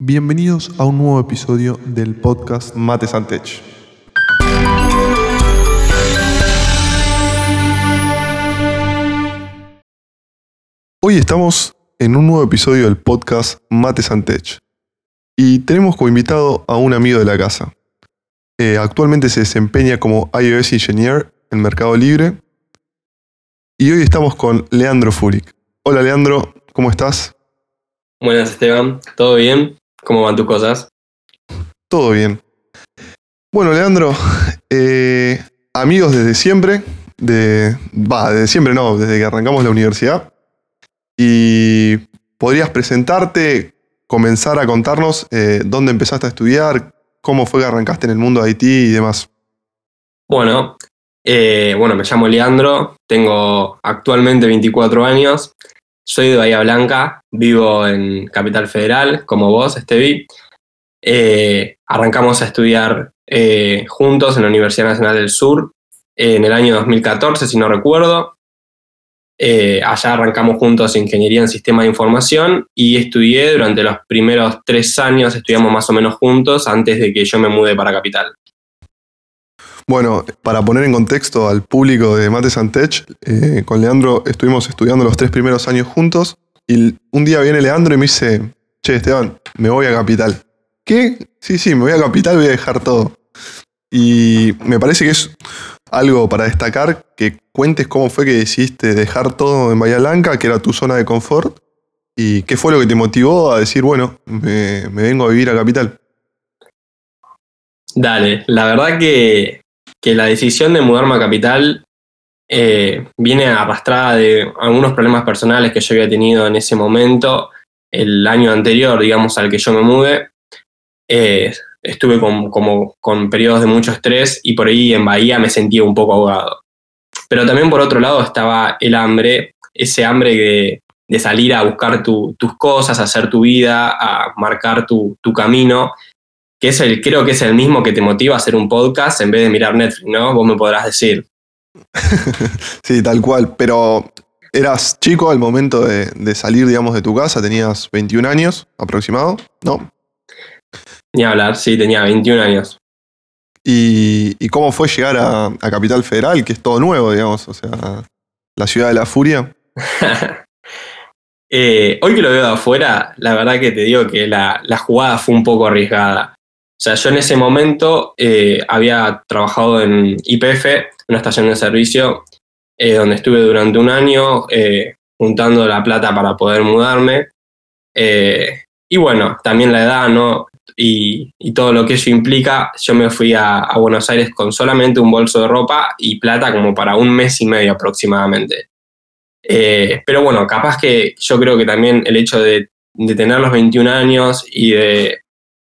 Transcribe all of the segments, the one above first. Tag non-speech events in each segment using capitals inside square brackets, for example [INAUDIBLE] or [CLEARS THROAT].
Bienvenidos a un nuevo episodio del podcast Mates and Tech. Hoy estamos en un nuevo episodio del podcast Mates and Tech y tenemos como invitado a un amigo de la casa. Eh, actualmente se desempeña como iOS Engineer en Mercado Libre y hoy estamos con Leandro Furik. Hola Leandro, ¿cómo estás? Buenas Esteban, ¿todo bien? ¿Cómo van tus cosas? Todo bien. Bueno, Leandro, eh, amigos desde siempre, de, va, desde siempre no, desde que arrancamos la universidad. Y podrías presentarte, comenzar a contarnos eh, dónde empezaste a estudiar, cómo fue que arrancaste en el mundo de IT y demás. Bueno, eh, bueno, me llamo Leandro, tengo actualmente 24 años, soy de Bahía Blanca, vivo en Capital Federal, como vos, Estevi. Eh, arrancamos a estudiar eh, juntos en la Universidad Nacional del Sur en el año 2014, si no recuerdo. Eh, allá arrancamos juntos Ingeniería en Sistema de Información y estudié durante los primeros tres años, estudiamos más o menos juntos antes de que yo me mude para Capital. Bueno, para poner en contexto al público de Mates and Tech, eh, con Leandro estuvimos estudiando los tres primeros años juntos y un día viene Leandro y me dice, che Esteban, me voy a Capital. ¿Qué? Sí, sí, me voy a Capital, voy a dejar todo. Y me parece que es algo para destacar que cuentes cómo fue que decidiste dejar todo en Bahía Blanca, que era tu zona de confort, y qué fue lo que te motivó a decir, bueno, me, me vengo a vivir a Capital. Dale, la verdad que que la decisión de mudarme a Capital eh, viene arrastrada de algunos problemas personales que yo había tenido en ese momento, el año anterior, digamos, al que yo me mude. Eh, estuve con, como, con periodos de mucho estrés y por ahí en Bahía me sentía un poco ahogado. Pero también por otro lado estaba el hambre, ese hambre de, de salir a buscar tus cosas, a hacer tu vida, a marcar tu, tu camino que es el, creo que es el mismo que te motiva a hacer un podcast en vez de mirar Netflix, ¿no? Vos me podrás decir. [LAUGHS] sí, tal cual, pero eras chico al momento de, salir, digamos, de tu casa, tenías 21 años aproximado, ¿no? Ni hablar, sí, tenía 21 años. ¿Y, cómo fue llegar a, Capital Federal, que es todo nuevo, digamos? O sea, la ciudad de la furia. [LAUGHS] Eh, hoy que lo veo de afuera, la verdad que te digo que la, la jugada fue un poco arriesgada. O sea, yo en ese momento eh, había trabajado en IPF, una estación de servicio, eh, donde estuve durante un año eh, juntando la plata para poder mudarme. y bueno, también la edad, ¿no? Y, todo lo que eso implica, yo me fui a, Buenos Aires con solamente un bolso de ropa y plata como para un mes y medio aproximadamente. pero bueno, capaz que yo creo que también el hecho de, de tener los 21 años y de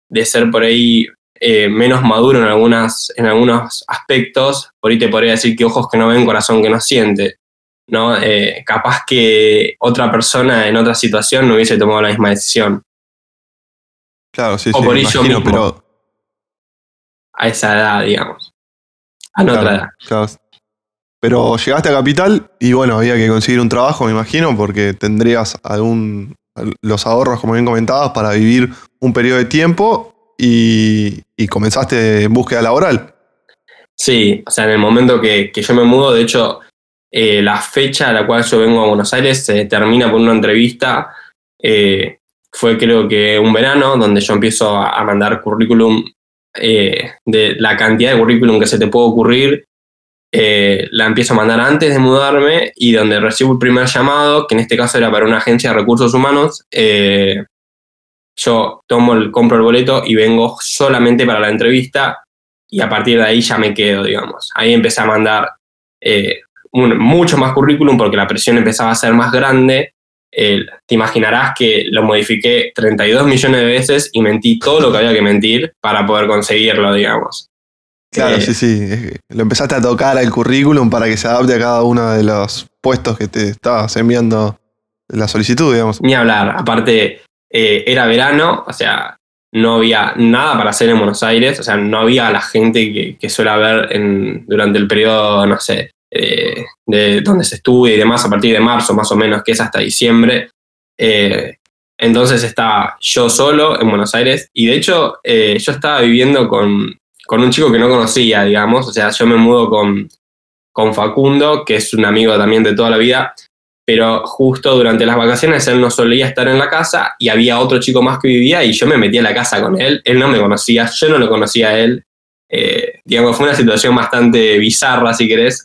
de ser por ahí eh, menos maduro en, algunas, en algunos aspectos, por ahí te podría decir que ojos que no ven, corazón que no siente. ¿no? Eh, capaz que otra persona en otra situación no hubiese tomado la misma decisión. Claro, sí, o por ello mismo, pero... A esa edad, digamos. A otra edad. Claro. Pero llegaste a Capital y bueno, había que conseguir un trabajo, me imagino, porque tendrías algún los ahorros, como bien comentabas, para vivir un periodo de tiempo y, comenzaste en búsqueda laboral. Sí, o sea, en el momento que, yo me mudo, de hecho, eh, la fecha a la cual yo vengo a Buenos Aires se termina por una entrevista. Eh, fue creo que un verano donde yo empiezo a, mandar currículum eh, de la cantidad de currículum que se te puede ocurrir eh, la empiezo a mandar antes de mudarme y donde recibo el primer llamado, que en este caso era para una agencia de recursos humanos, yo tomo el, compro el boleto y vengo solamente para la entrevista y a partir de ahí ya me quedo, digamos. Ahí empecé a mandar eh, mucho más currículum porque la presión empezaba a ser más grande. te imaginarás que lo modifiqué 32 millones de veces y mentí todo lo que había que mentir para poder conseguirlo, digamos. Claro, eh, sí, sí. Lo empezaste a tocar al currículum para que se adapte a cada uno de los puestos que te estabas enviando la solicitud, digamos. Ni hablar. Aparte, eh, era verano, o sea, no había nada para hacer en Buenos Aires, o sea, no había la gente que, suele haber en, durante el periodo, no sé, eh, de donde se estudia y demás, a partir de marzo más o menos, que es hasta diciembre. Entonces estaba yo solo en Buenos Aires y de hecho eh, yo estaba viviendo con, con, un chico que no conocía, digamos, o sea, yo me mudo con, con Facundo, que es un amigo también de toda la vida, pero justo durante las vacaciones él no solía estar en la casa y había otro chico más que vivía y yo me metí a la casa con él, él no me conocía, yo no lo conocía a él, eh, digamos, fue una situación bastante bizarra, si querés,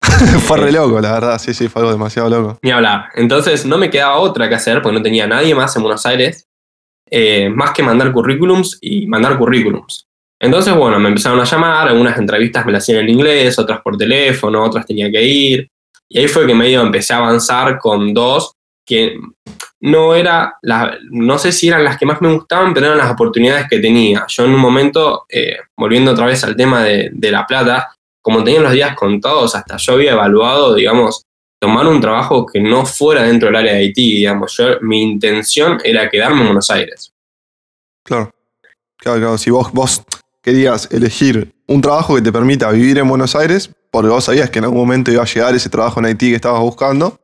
[LAUGHS] fue re loco, la verdad, sí, sí, fue algo demasiado loco. Ni hablar. Entonces no me quedaba otra que hacer, porque no tenía nadie más en Buenos Aires, eh, más que mandar currículums y mandar currículums. Entonces, bueno, me empezaron a llamar, algunas entrevistas me las hacían en inglés, otras por teléfono, otras tenía que ir. Y ahí fue que medio empecé a avanzar con dos que no era, la, no sé si eran las que más me gustaban, pero eran las oportunidades que tenía. Yo en un momento, eh, volviendo otra vez al tema de, La Plata, como tenía los días contados, hasta yo había evaluado, digamos, tomar un trabajo que no fuera dentro del área de Haití, digamos. Yo, mi intención era quedarme en Buenos Aires. Claro. Claro, claro. Si vos, vos querías elegir un trabajo que te permita vivir en Buenos Aires, porque vos sabías que en algún momento iba a llegar ese trabajo en Haití que estabas buscando,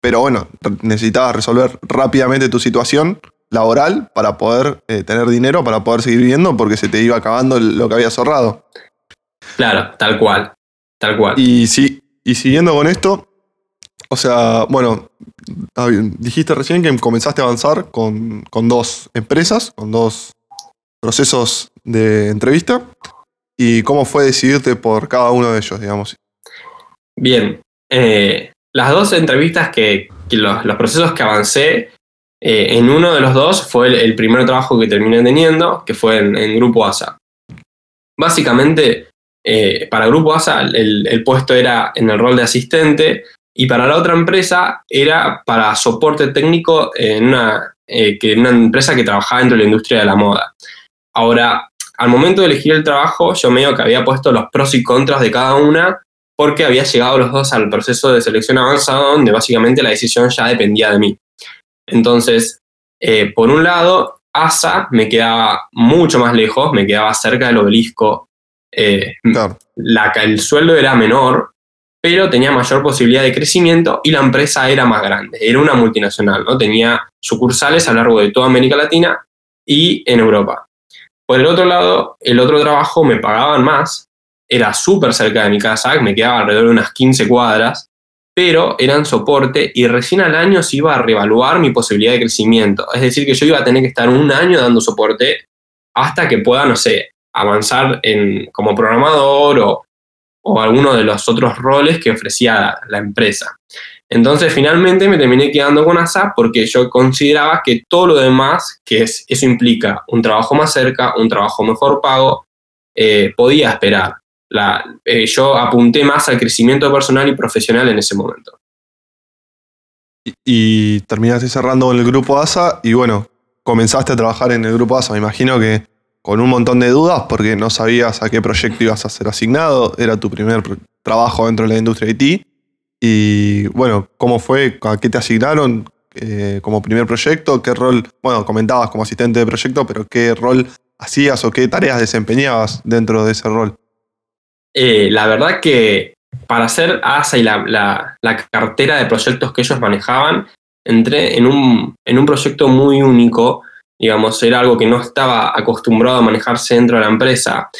pero bueno, necesitabas resolver rápidamente tu situación laboral para poder eh, tener dinero, para poder seguir viviendo, porque se te iba acabando lo que habías ahorrado. Claro, tal cual, tal cual. Y, sí, y siguiendo con esto, o sea, bueno, dijiste recién que comenzaste a avanzar con, dos empresas, con dos procesos de entrevista. ¿Y cómo fue decidirte por cada uno de ellos, digamos? Bien, eh, las dos entrevistas que, los, procesos que avancé, eh, en uno de los dos fue el, primer trabajo que terminé teniendo, que fue en, en Grupo ASA. Básicamente, eh, para Grupo ASA el, puesto era en el rol de asistente y para la otra empresa era para soporte técnico en una, que una empresa que trabajaba dentro de la industria de la moda. Ahora, al momento de elegir el trabajo, yo medio que había puesto los pros y contras de cada una porque había llegado los dos al proceso de selección avanzado donde básicamente la decisión ya dependía de mí. Entonces, eh, por un lado, ASA me quedaba mucho más lejos, me quedaba cerca del obelisco eh, la, el sueldo era menor, pero tenía mayor posibilidad de crecimiento y la empresa era más grande. Era una multinacional, ¿no? Tenía sucursales a lo largo de toda América Latina y en Europa. Por el otro lado, el otro trabajo me pagaban más, era súper cerca de mi casa, me quedaba alrededor de unas 15 cuadras, pero eran soporte y recién al año se iba a reevaluar mi posibilidad de crecimiento. Es decir, que yo iba a tener que estar un año dando soporte hasta que pueda, no sé, avanzar en, como programador o, o alguno de los otros roles que ofrecía la empresa. Entonces finalmente me terminé quedando con ASAP porque yo consideraba que todo lo demás, que es, eso implica un trabajo más cerca, un trabajo mejor pago, eh, podía esperar. Eh, yo apunté más al crecimiento personal y profesional en ese momento. Y, y terminaste cerrando con el grupo ASA y bueno, comenzaste a trabajar en el grupo ASA. Me imagino que con un montón de dudas porque no sabías a qué proyecto ibas a ser asignado, era tu primer trabajo dentro de la industria IT. Y bueno, ¿cómo fue? ¿A qué te asignaron eh, como primer proyecto? ¿Qué rol? Bueno, comentabas como asistente de proyecto, pero ¿qué rol hacías o qué tareas desempeñabas dentro de ese rol? Eh, la verdad que para hacer ASA y la, cartera de proyectos que ellos manejaban, entré en un, en un proyecto muy único digamos, era algo que no estaba acostumbrado a manejarse dentro de la empresa.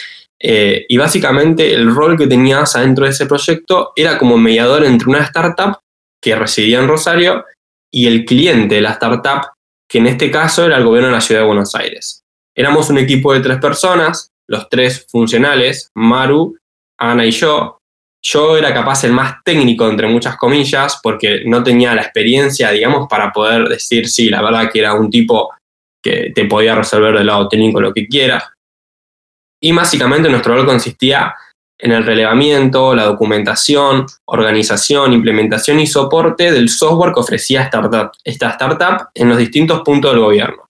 Eh, y básicamente el rol que tenías adentro de ese proyecto era como mediador entre una startup que residía en Rosario y el cliente de la startup, que en este caso era el gobierno de la ciudad de Buenos Aires. Éramos un equipo de tres personas, los tres funcionales, Maru, Ana y yo. Yo era capaz el más técnico, entre muchas comillas, porque no tenía la experiencia, digamos, para poder decir, sí, la verdad que era un tipo que te podía resolver del lado técnico lo que quieras. Y básicamente nuestro rol consistía en el relevamiento, la documentación, organización, implementación y soporte del software que ofrecía esta startup en los distintos puntos del gobierno.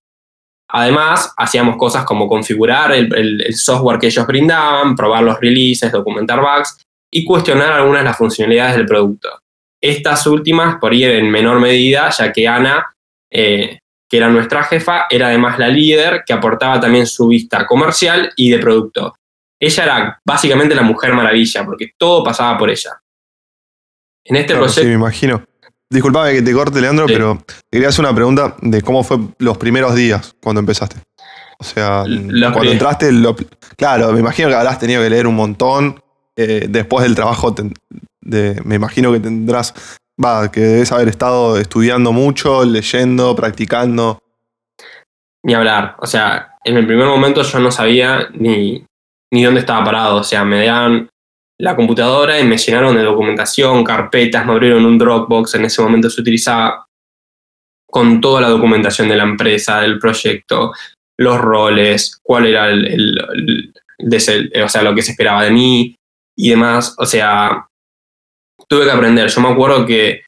Además, hacíamos cosas como configurar el, software que ellos brindaban, probar los releases, documentar bugs y cuestionar algunas de las funcionalidades del producto. Estas últimas por ir en menor medida, ya que Ana eh, que era nuestra jefa, era además la líder que aportaba también su vista comercial y de producto. Ella era básicamente la mujer maravilla, porque todo pasaba por ella. En este proyecto. Sí, me imagino. disculpame que te corte, Leandro, pero te quería hacer una pregunta de cómo fue los primeros días cuando empezaste. O sea, cuando entraste, claro, me imagino que habrás tenido que leer un montón. Eh, después del trabajo, me imagino que tendrás, va, que debes haber estado estudiando mucho, leyendo, practicando. Ni hablar. O sea, en el primer momento yo no sabía ni, ni dónde estaba parado. O sea, me dan la computadora y me llenaron de documentación, carpetas, me abrieron un Dropbox, en ese momento se utilizaba con toda la documentación de la empresa, del proyecto, los roles, cuál era el, o sea, lo que se esperaba de mí y demás. O sea, tuve que aprender. Yo me acuerdo que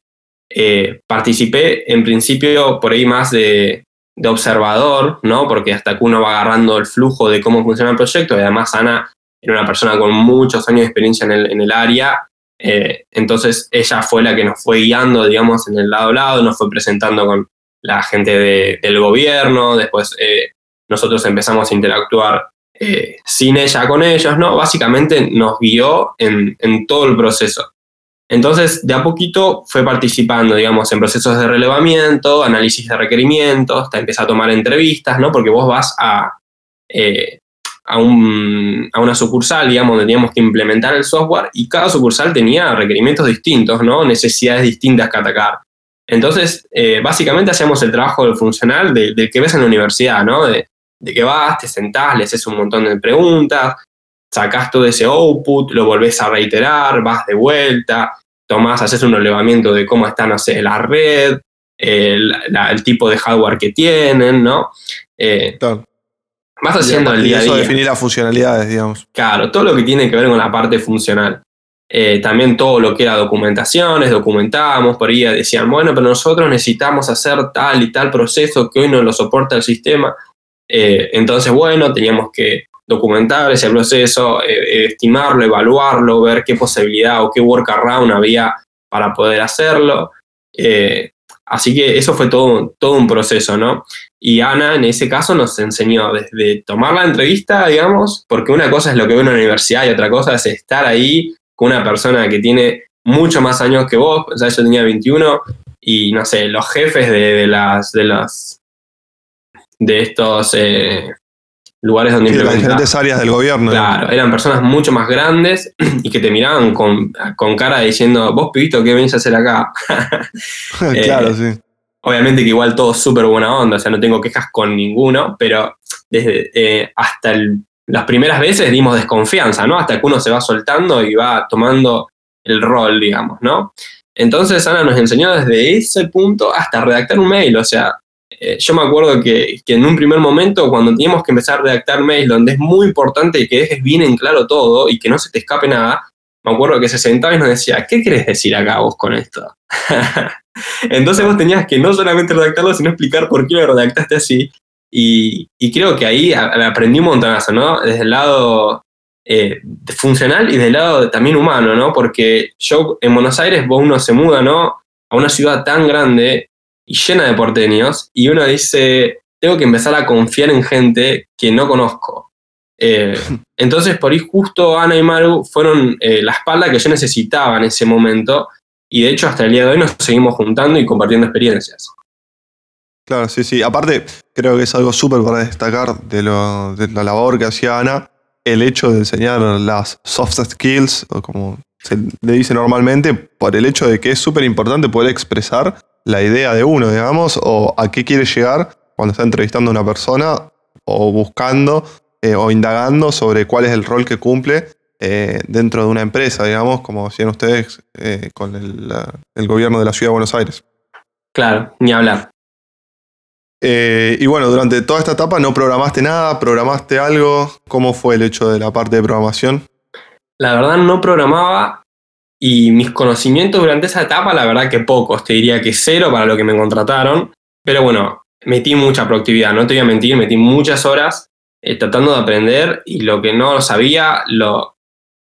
eh, participé en principio por ahí más de, observador, ¿no? Porque hasta que uno va agarrando el flujo de cómo funciona el proyecto y además Ana era una persona con muchos años de experiencia en el, en el área, eh, entonces ella fue la que nos fue guiando, digamos, en el lado a lado, nos fue presentando con la gente del gobierno, después eh, nosotros empezamos a interactuar sin ella con ellos, ¿no? Básicamente nos guió en, todo el proceso. Entonces, de a poquito fue participando, digamos, en procesos de relevamiento, análisis de requerimientos, hasta empezar a tomar entrevistas, ¿no? Porque vos vas a, a, un, a, una sucursal, digamos, donde teníamos que implementar el software y cada sucursal tenía requerimientos distintos, ¿no? Necesidades distintas que atacar. Entonces, eh, básicamente hacíamos el trabajo del funcional del de que ves en la universidad, ¿no? De, de, que vas, te sentás, le haces un montón de preguntas, sacás todo ese output, lo volvés a reiterar, vas de vuelta, tomás, haces un relevamiento de cómo está, no sé, la red, el, el tipo de hardware que tienen, ¿no? Eh, Vas haciendo el día a día. definir las funcionalidades, digamos. Claro, todo lo que tiene que ver con la parte funcional. Eh, también todo lo que era documentaciones, documentábamos, por ahí decían, bueno, pero nosotros necesitamos hacer tal y tal proceso que hoy no lo soporta el sistema. Eh, entonces, bueno, teníamos que documentar ese proceso, eh, estimarlo, evaluarlo, ver qué posibilidad o qué workaround había para poder hacerlo. así que eso fue todo, todo un proceso, ¿no? Y Ana en ese caso nos enseñó desde tomar la entrevista, digamos, porque una cosa es lo que ve en la universidad y otra cosa es estar ahí con una persona que tiene mucho más años que vos, o sea, yo tenía 21 y no sé, los jefes de, las de las de estos eh, lugares donde sí, de las diferentes áreas del gobierno. Claro, eran personas mucho más grandes [CLEARS THROAT] y que te miraban con, con cara diciendo, vos pibito, ¿qué venís a hacer acá? [LAUGHS] claro, eh, sí. Obviamente que igual todo súper buena onda, o sea, no tengo quejas con ninguno, pero desde eh, hasta las primeras veces dimos desconfianza, ¿no? Hasta que uno se va soltando y va tomando el rol, digamos, ¿no? Entonces Ana nos enseñó desde ese punto hasta redactar un mail, o sea, eh, yo me acuerdo que, en un primer momento, cuando teníamos que empezar a redactar mail, donde es muy importante que dejes bien en claro todo y que no se te escape nada, me acuerdo que se sentaba y nos decía, ¿qué querés decir acá vos con esto? [LAUGHS] Entonces vos tenías que no solamente redactarlo, sino explicar por qué lo redactaste así. Y, creo que ahí aprendí un montonazo, ¿no? Desde el lado eh, funcional y desde el lado también humano, ¿no? Porque yo en Buenos Aires, vos uno se muda, ¿no? A una ciudad tan grande y llena de porteños, y uno dice, tengo que empezar a confiar en gente que no conozco. Eh, [LAUGHS] entonces, por ahí justo Ana y Maru fueron eh, la espalda que yo necesitaba en ese momento y de hecho hasta el día de hoy nos seguimos juntando y compartiendo experiencias. Claro, sí, sí. Aparte, creo que es algo súper para destacar de, lo, de, la labor que hacía Ana, el hecho de enseñar las soft skills, o como se le dice normalmente, por el hecho de que es súper importante poder expresar la idea de uno, digamos, o a qué quiere llegar cuando está entrevistando a una persona o buscando eh, o indagando sobre cuál es el rol que cumple eh, dentro de una empresa, digamos, como hacían ustedes eh, con el, gobierno de la ciudad de Buenos Aires. Claro, ni hablar. Y bueno, durante toda esta etapa no programaste nada, programaste algo. ¿Cómo fue el hecho de la parte de programación? La verdad no programaba y mis conocimientos durante esa etapa, la verdad que pocos, te diría que cero para lo que me contrataron. Pero bueno, metí mucha productividad, no te voy a mentir, metí muchas horas tratando de aprender y lo que no sabía lo,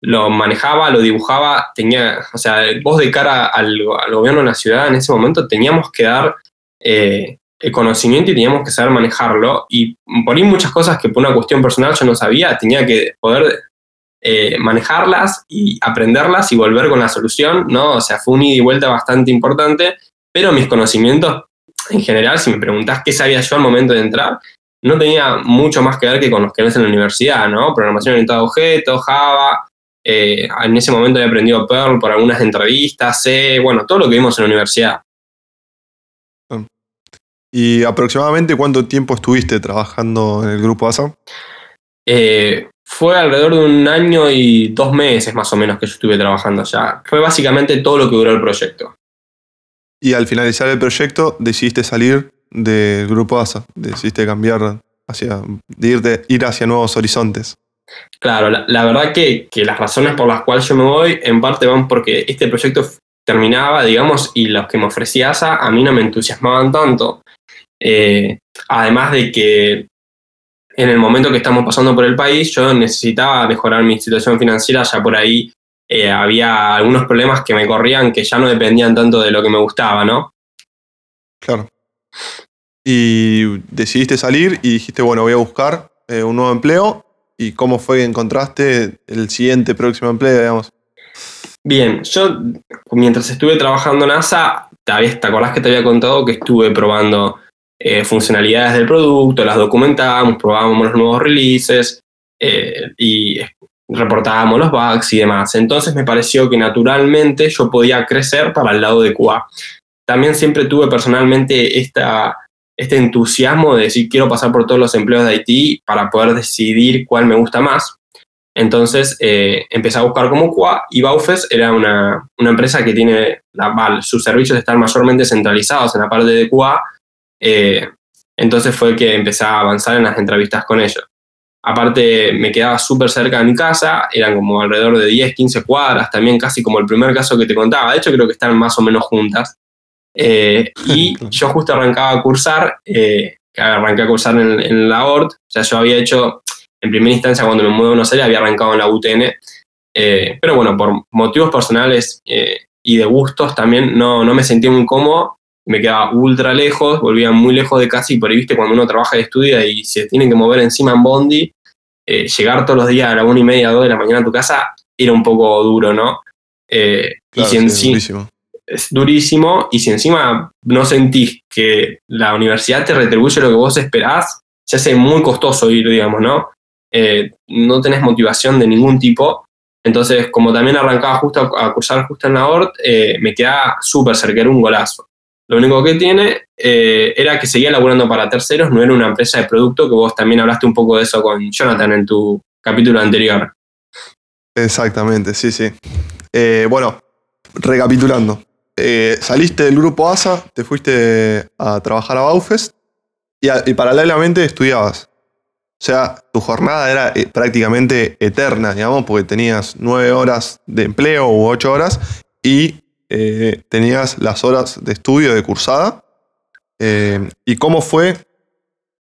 lo manejaba, lo dibujaba, tenía, o sea, vos de cara al, gobierno de la ciudad en ese momento teníamos que dar eh, el conocimiento y teníamos que saber manejarlo. Y por muchas cosas que por una cuestión personal yo no sabía, tenía que poder eh, manejarlas y aprenderlas y volver con la solución, ¿no? O sea, fue un ida y vuelta bastante importante pero mis conocimientos en general, si me preguntás qué sabía yo al momento de entrar, no tenía mucho más que ver que con los que ves en la universidad, ¿no? Programación orientada a objetos, Java, eh, en ese momento había aprendido Perl por algunas entrevistas, C, bueno, todo lo que vimos en la universidad. ¿Y aproximadamente cuánto tiempo estuviste trabajando en el grupo ASA? Eh, fue alrededor de un año y dos meses más o menos que yo estuve trabajando allá. Fue básicamente todo lo que duró el proyecto. Y al finalizar el proyecto decidiste salir del grupo ASA, decidiste cambiar hacia, de ir hacia nuevos horizontes. Claro, la, verdad que, que, las razones por las cuales yo me voy en parte van porque este proyecto terminaba, digamos, y los que me ofrecía ASA a mí no me entusiasmaban tanto. Eh, además de que en el momento que estamos pasando por el país, yo necesitaba mejorar mi situación financiera, ya por ahí eh, había algunos problemas que me corrían que ya no dependían tanto de lo que me gustaba, ¿no? Claro. Y decidiste salir y dijiste, bueno, voy a buscar eh, un nuevo empleo. ¿Y cómo fue que encontraste el siguiente próximo empleo, digamos? Bien, yo mientras estuve trabajando en NASA, ¿te, ¿te acordás que te había contado que estuve probando eh, funcionalidades del producto, las documentábamos, probábamos los nuevos releases eh, y reportábamos los bugs y demás. Entonces me pareció que naturalmente yo podía crecer para el lado de QA. También siempre tuve personalmente esta, este entusiasmo de decir quiero pasar por todos los empleos de IT para poder decidir cuál me gusta más. Entonces eh, empecé a buscar como QA y Baufes era una, una empresa que tiene, la, sus servicios están mayormente centralizados en la parte de QA eh, entonces fue que empecé a avanzar en las entrevistas con ellos. Aparte, me quedaba súper cerca de mi casa, eran como alrededor de 10, 15 cuadras, también casi como el primer caso que te contaba. De hecho, creo que están más o menos juntas. Eh, y [LAUGHS] yo justo arrancaba a cursar, eh, arranqué a cursar en, la ORT, o sea, yo había hecho, en primera instancia, cuando me mudé a Buenos Aires, había arrancado en la UTN, pero bueno, por motivos personales y de gustos también no, no me sentí muy cómodo me quedaba ultra lejos, volvía muy lejos de casa y por ahí, viste, cuando uno trabaja y estudia y se tiene que mover encima en Bondi, eh, llegar todos los días a la una y media, dos de la mañana a tu casa era un poco duro, ¿no? Eh, y si es durísimo. Es durísimo y si encima no sentís que la universidad te retribuye lo que vos esperás, se hace muy costoso ir, digamos, ¿no? Eh, no tenés motivación de ningún tipo. Entonces, como también arrancaba justo a, cursar justo en la ORT, me quedaba súper cerca, era un golazo. Lo único que tiene eh, era que seguía laburando para terceros, no era una empresa de producto, que vos también hablaste un poco de eso con Jonathan en tu capítulo anterior. Exactamente, sí, sí. Eh, bueno, recapitulando. Eh, saliste del grupo ASA, te fuiste a trabajar a Baufest y, paralelamente estudiabas. O sea, tu jornada era prácticamente eterna, digamos, porque tenías nueve horas de empleo u ocho horas y eh, tenías las horas de estudio de cursada. Eh, ¿Y cómo fue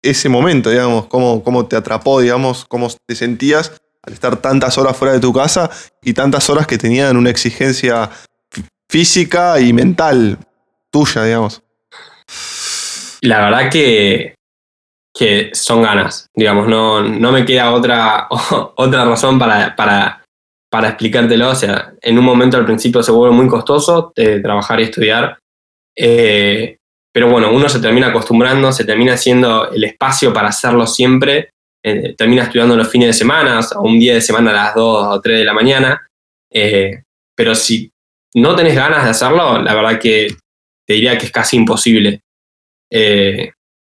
ese momento, digamos? ¿Cómo, ¿Cómo te atrapó, digamos? ¿Cómo te sentías al estar tantas horas fuera de tu casa y tantas horas que tenían una exigencia física y mental tuya, digamos? La verdad que, que son ganas, digamos, no, no me queda otra, [LAUGHS] otra razón para, para, para explicártelo, o sea, en un momento al principio se vuelve muy costoso de trabajar y estudiar, eh, pero bueno, uno se termina acostumbrando, se termina haciendo el espacio para hacerlo siempre, eh, termina estudiando los fines de semana, o un día de semana a las 2 o 3 de la mañana, eh, pero si no tenés ganas de hacerlo, la verdad que te diría que es casi imposible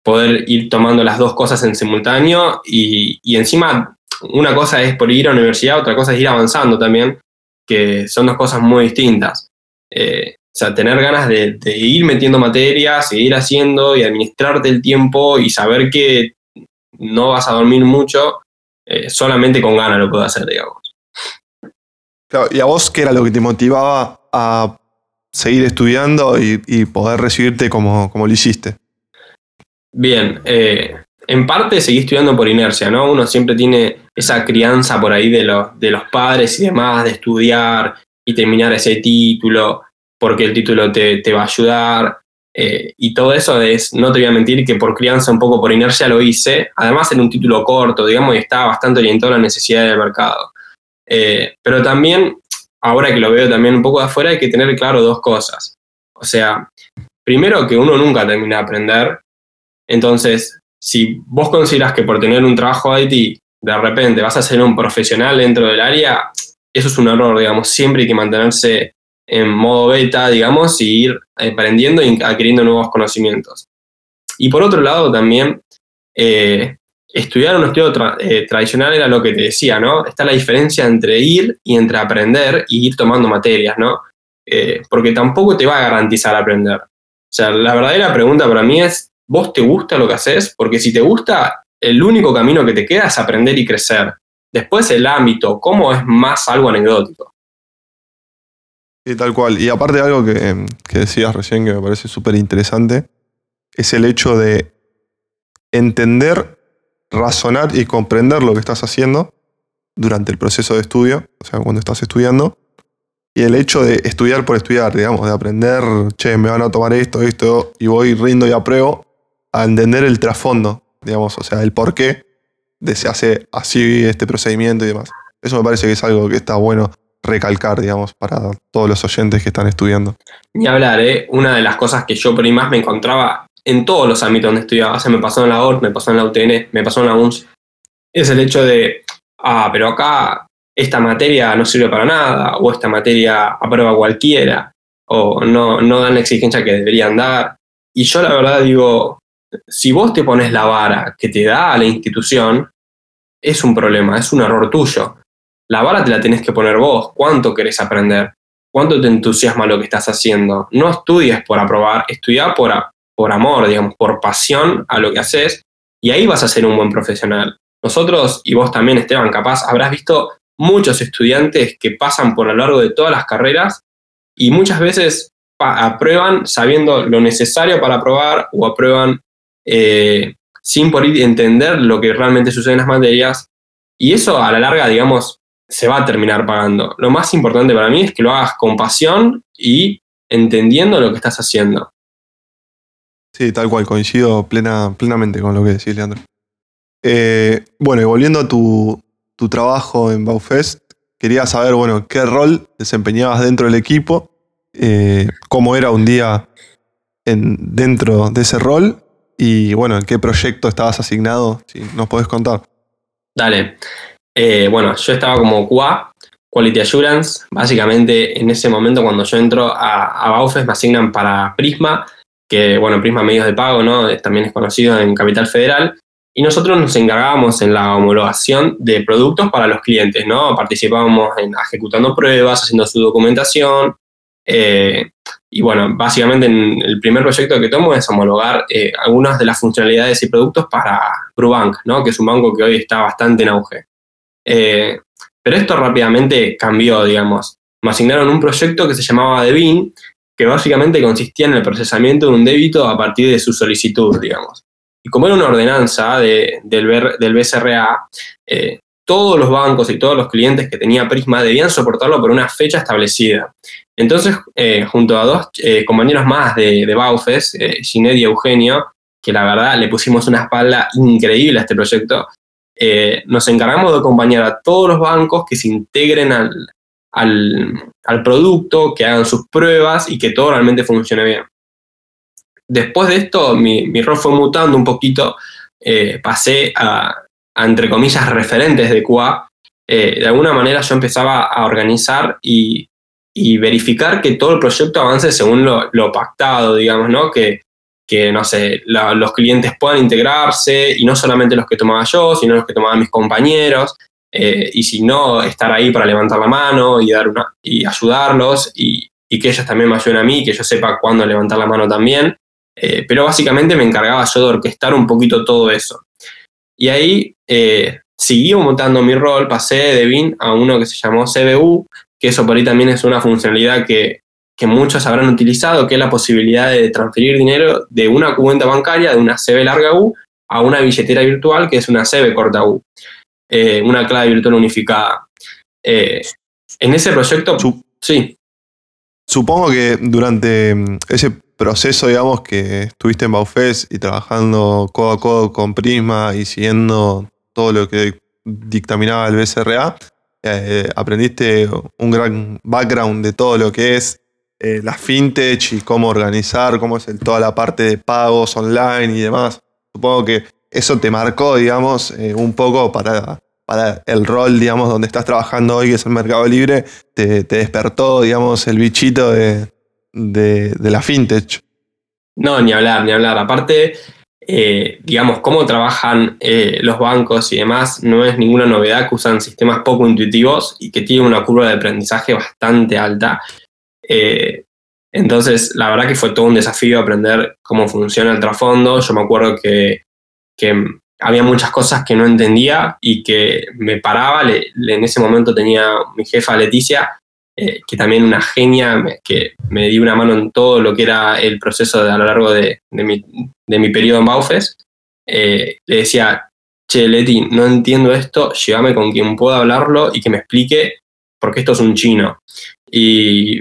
poder ir tomando las dos cosas en simultáneo y encima una cosa es por ir a la universidad, otra cosa es ir avanzando también, que son dos cosas muy distintas. Eh, o sea, tener ganas de, ir metiendo materias, seguir haciendo y administrarte el tiempo y saber que no vas a dormir mucho, eh, solamente con ganas lo puedo hacer, digamos. Claro, ¿y a vos qué era lo que te motivaba a seguir estudiando y, poder recibirte como, como lo hiciste? Bien, eh, en parte seguí estudiando por inercia, ¿no? Uno siempre tiene esa crianza por ahí de, los, de los padres y demás, de estudiar y terminar ese título, porque el título te, va a ayudar. Eh, y todo eso es, no te voy a mentir, que por crianza, un poco por inercia lo hice. Además, en un título corto, digamos, y estaba bastante orientado a la necesidad del mercado. Eh, pero también, ahora que lo veo también un poco de afuera, hay que tener claro dos cosas. O sea, primero que uno nunca termina de aprender. Entonces, si vos consideras que por tener un trabajo de IT, de repente vas a ser un profesional dentro del área, eso es un error, digamos. Siempre hay que mantenerse en modo beta, digamos, y ir aprendiendo y adquiriendo nuevos conocimientos. Y por otro lado, también eh, estudiar un estudio eh, tradicional era lo que te decía, ¿no? Está la diferencia entre ir y entre aprender y ir tomando materias, ¿no? Eh, porque tampoco te va a garantizar aprender. O sea, la verdadera pregunta para mí es, ¿vos te gusta lo que haces? Porque si te gusta, el único camino que te queda es aprender y crecer. Después el ámbito, cómo es más algo anecdótico. Sí, tal cual. Y aparte algo que, que decías recién que me parece súper interesante, es el hecho de entender razonar y comprender lo que estás haciendo durante el proceso de estudio, o sea, cuando estás estudiando, y el hecho de estudiar por estudiar, digamos, de aprender, che, me van a tomar esto, esto, y voy rindo y apruebo, a entender el trasfondo, digamos, o sea, el por qué se hace así este procedimiento y demás. Eso me parece que es algo que está bueno recalcar, digamos, para todos los oyentes que están estudiando. Ni hablar, ¿eh? Una de las cosas que yo por ahí más me encontraba en todos los ámbitos donde estudiaba. O me pasó en la OR, me pasó en la UTN, me pasó en la UNS. Es el hecho de, ah, pero acá esta materia no sirve para nada, o esta materia aprueba cualquiera, o no, no dan la exigencia que deberían dar. Y yo la verdad digo, si vos te pones la vara que te da la institución, es un problema, es un error tuyo. La vara te la tenés que poner vos. ¿Cuánto querés aprender? ¿Cuánto te entusiasma lo que estás haciendo? No estudies por aprobar, estudia por, por amor, digamos, por pasión a lo que haces, y ahí vas a ser un buen profesional. Nosotros, y vos también, Esteban, capaz, habrás visto muchos estudiantes que pasan por a lo largo de todas las carreras y muchas veces aprueban sabiendo lo necesario para aprobar o aprueban eh, sin por entender lo que realmente sucede en las materias. Y eso a la larga, digamos, se va a terminar pagando. Lo más importante para mí es que lo hagas con pasión y entendiendo lo que estás haciendo. Sí, tal cual, coincido plena, plenamente con lo que decís, Leandro. Eh, bueno, y volviendo a tu, trabajo en Baufest, quería saber, bueno, qué rol desempeñabas dentro del equipo, eh, cómo era un día en, dentro de ese rol y, bueno, en qué proyecto estabas asignado, si nos podés contar. Dale. Eh, bueno, yo estaba como QA, Quality Assurance. Básicamente, en ese momento, cuando yo entro a, a me asignan para Prisma que, bueno, Prisma Medios de Pago, ¿no? También es conocido en Capital Federal. Y nosotros nos encargábamos en la homologación de productos para los clientes, ¿no? Participábamos en ejecutando pruebas, haciendo su documentación. Eh, y bueno, básicamente en el primer proyecto que tomo es homologar eh, algunas de las funcionalidades y productos para Brubank, ¿no? Que es un banco que hoy está bastante en auge. Eh, pero esto rápidamente cambió, digamos. Me asignaron un proyecto que se llamaba Devin, que básicamente consistía en el procesamiento de un débito a partir de su solicitud, digamos. Y como era una ordenanza del, del BCRA, eh, todos los bancos y todos los clientes que tenía Prisma debían soportarlo por una fecha establecida. Entonces, eh, junto a dos eh, compañeros más de, de Baufes, Ginette y Eugenio, que la verdad le pusimos una espalda increíble a este proyecto, nos encargamos de acompañar a todos los bancos que se integren al, producto, que hagan sus pruebas y que todo realmente funcione bien. Después de esto, mi, rol fue mutando un poquito, eh, pasé a, entre comillas, referentes de QA. Eh, de alguna manera yo empezaba a organizar y, verificar que todo el proyecto avance según lo, pactado, digamos, ¿no? Que, que no sé, los clientes puedan integrarse y no solamente los que tomaba yo, sino los que tomaban mis compañeros. Eh, y si no, estar ahí para levantar la mano y, dar una, y ayudarlos y, que ellos también me ayuden a mí, que yo sepa cuándo levantar la mano también. Eh, pero básicamente me encargaba yo de orquestar un poquito todo eso. Y ahí eh, seguí montando mi rol, pasé de BIN a uno que se llamó CBU, que eso por ahí también es una funcionalidad que, que muchos habrán utilizado, que es la posibilidad de transferir dinero de una cuenta bancaria, de una CB larga U, a una billetera virtual, que es una CB corta U. Eh, una clave virtual unificada. Eh, en ese proyecto, sí. Supongo que durante mm, ese proceso, digamos, que estuviste en Baufes y trabajando codo a codo con Prisma y siguiendo todo lo que dictaminaba el BCRA, eh, aprendiste un gran background de todo lo que es eh, la fintech y cómo organizar, cómo es toda la parte de pagos online y demás. Supongo que eso te marcó, digamos, eh, un poco para, para el rol, digamos, donde estás trabajando hoy, que es el Mercado Libre, te, despertó, digamos, el bichito de, la fintech. No, ni hablar, ni hablar. Aparte, eh, digamos, cómo trabajan eh, los bancos y demás, no es ninguna novedad que usan sistemas poco intuitivos y que tienen una curva de aprendizaje bastante alta. entonces, la verdad que fue todo un desafío aprender cómo funciona el trasfondo. Yo me acuerdo que que había muchas cosas que no entendía y que me paraba. en ese momento tenía mi jefa Leticia, eh, que también una genia, que me dio una mano en todo lo que era el proceso a lo largo de, mi, de mi, periodo en Baufes. Eh, le decía, che, Leti, no entiendo esto, llévame con quien pueda hablarlo y que me explique, porque esto es un chino. Y,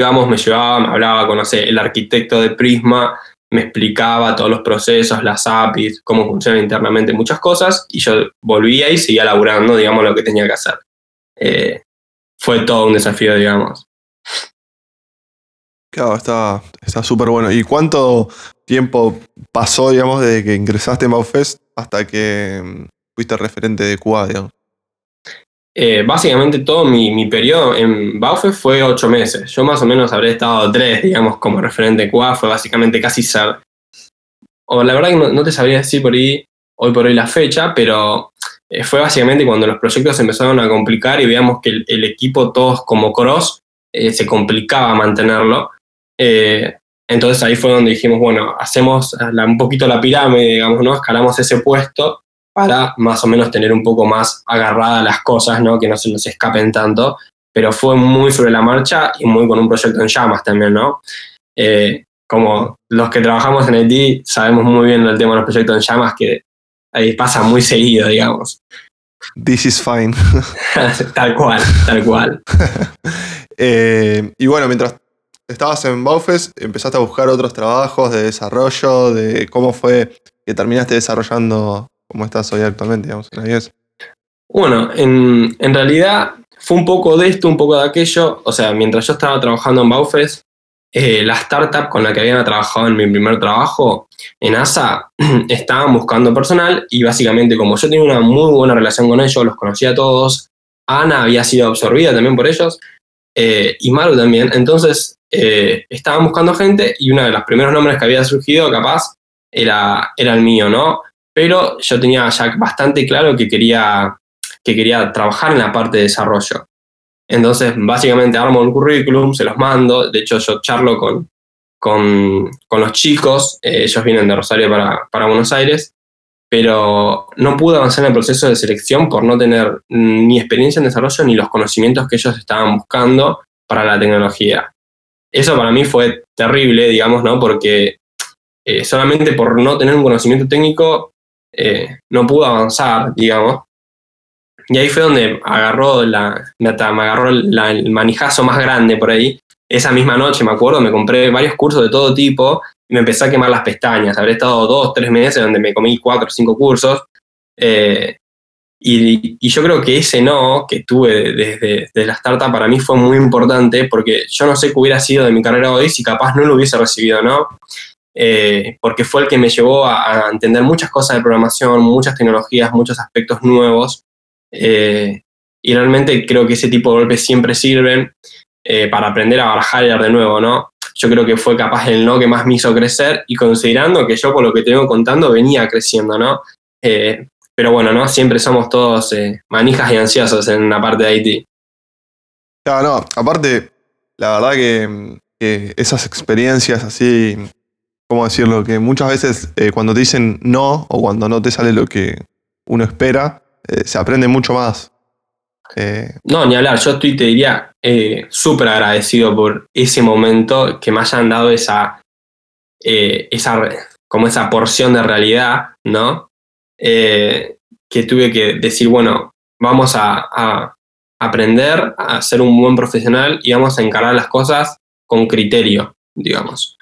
vamos, me llevaba, me hablaba con, no sé, el arquitecto de Prisma, me explicaba todos los procesos, las APIs, cómo funcionan internamente muchas cosas, y yo volvía y seguía laburando, digamos, lo que tenía que hacer. Eh, fue todo un desafío, digamos. Claro, está súper bueno. ¿Y cuánto tiempo pasó, digamos, desde que ingresaste en Baufest hasta que mm, fuiste referente de QA, digamos? Eh, básicamente todo mi, periodo en Baufe fue ocho meses. Yo más o menos habré estado tres, digamos, como referente QA, fue básicamente casi ser. O la verdad que no, te sabría decir por ahí, hoy por hoy la fecha, pero eh, fue básicamente cuando los proyectos empezaron a complicar y veíamos que el, equipo, todos como cross, eh, se complicaba mantenerlo. entonces ahí fue donde dijimos, bueno, hacemos un poquito la pirámide, digamos, ¿no? Escalamos ese puesto para más o menos tener un poco más agarradas las cosas, ¿no? que no se nos escapen tanto, pero fue muy sobre la marcha y muy con un proyecto en llamas también, ¿no? Eh, como los que trabajamos en IT sabemos muy bien el tema de los proyectos en llamas que ahí pasa muy seguido, digamos. This is fine. [LAUGHS] tal cual, tal cual. [LAUGHS] Eh, y bueno, mientras estabas en Baufes, empezaste a buscar otros trabajos de desarrollo, de cómo fue que terminaste desarrollando ¿Cómo estás hoy actualmente, digamos, en Bueno, en, realidad fue un poco de esto, un poco de aquello. O sea, mientras yo estaba trabajando en Baufes, eh, la startup con la que había trabajado en mi primer trabajo, en ASA, [CLEARS THROAT] estaban buscando personal y básicamente como yo tenía una muy buena relación con ellos, los conocía a todos, Ana había sido absorbida también por ellos eh, y Maru también, entonces eh, estaban buscando gente y uno de los primeros nombres que había surgido capaz era, era el mío, ¿no? pero yo tenía ya bastante claro que quería, que quería trabajar en la parte de desarrollo. Entonces, básicamente armo un currículum, se los mando, de hecho yo charlo con, con, los chicos, eh, ellos vienen de Rosario para, para, Buenos Aires, pero no pude avanzar en el proceso de selección por no tener ni experiencia en desarrollo ni los conocimientos que ellos estaban buscando para la tecnología. Eso para mí fue terrible, digamos, ¿no? Porque eh, solamente por no tener un conocimiento técnico eh, no pudo avanzar, digamos. Y ahí fue donde agarró la, me agarró el manijazo más grande por ahí. Esa misma noche, me acuerdo, me compré varios cursos de todo tipo y me empecé a quemar las pestañas. Habré estado dos, tres meses donde me comí cuatro o cinco cursos. Eh, y, yo creo que ese no que tuve desde, desde, la startup para mí fue muy importante porque yo no sé qué hubiera sido de mi carrera hoy si capaz no lo hubiese recibido, ¿no? Eh, porque fue el que me llevó a, entender muchas cosas de programación, muchas tecnologías, muchos aspectos nuevos. Eh, y realmente creo que ese tipo de golpes siempre sirven eh, para aprender a barajar de nuevo, ¿no? Yo creo que fue capaz el no que más me hizo crecer y considerando que yo por lo que te vengo contando venía creciendo, ¿no? pero bueno, ¿no? Siempre somos todos manijas y ansiosos en la parte de Haití. Claro, no, aparte, la verdad que esas experiencias así ¿cómo decirlo? Que muchas veces eh, cuando te dicen no o cuando no te sale lo que uno espera, eh, se aprende mucho más. Eh, no, ni hablar, yo estoy, te diría, súper agradecido por ese momento que me hayan dado esa, esa, como esa porción de realidad, ¿no? que tuve que decir, bueno, vamos a, aprender a ser un buen profesional y vamos a encarar las cosas con criterio, digamos.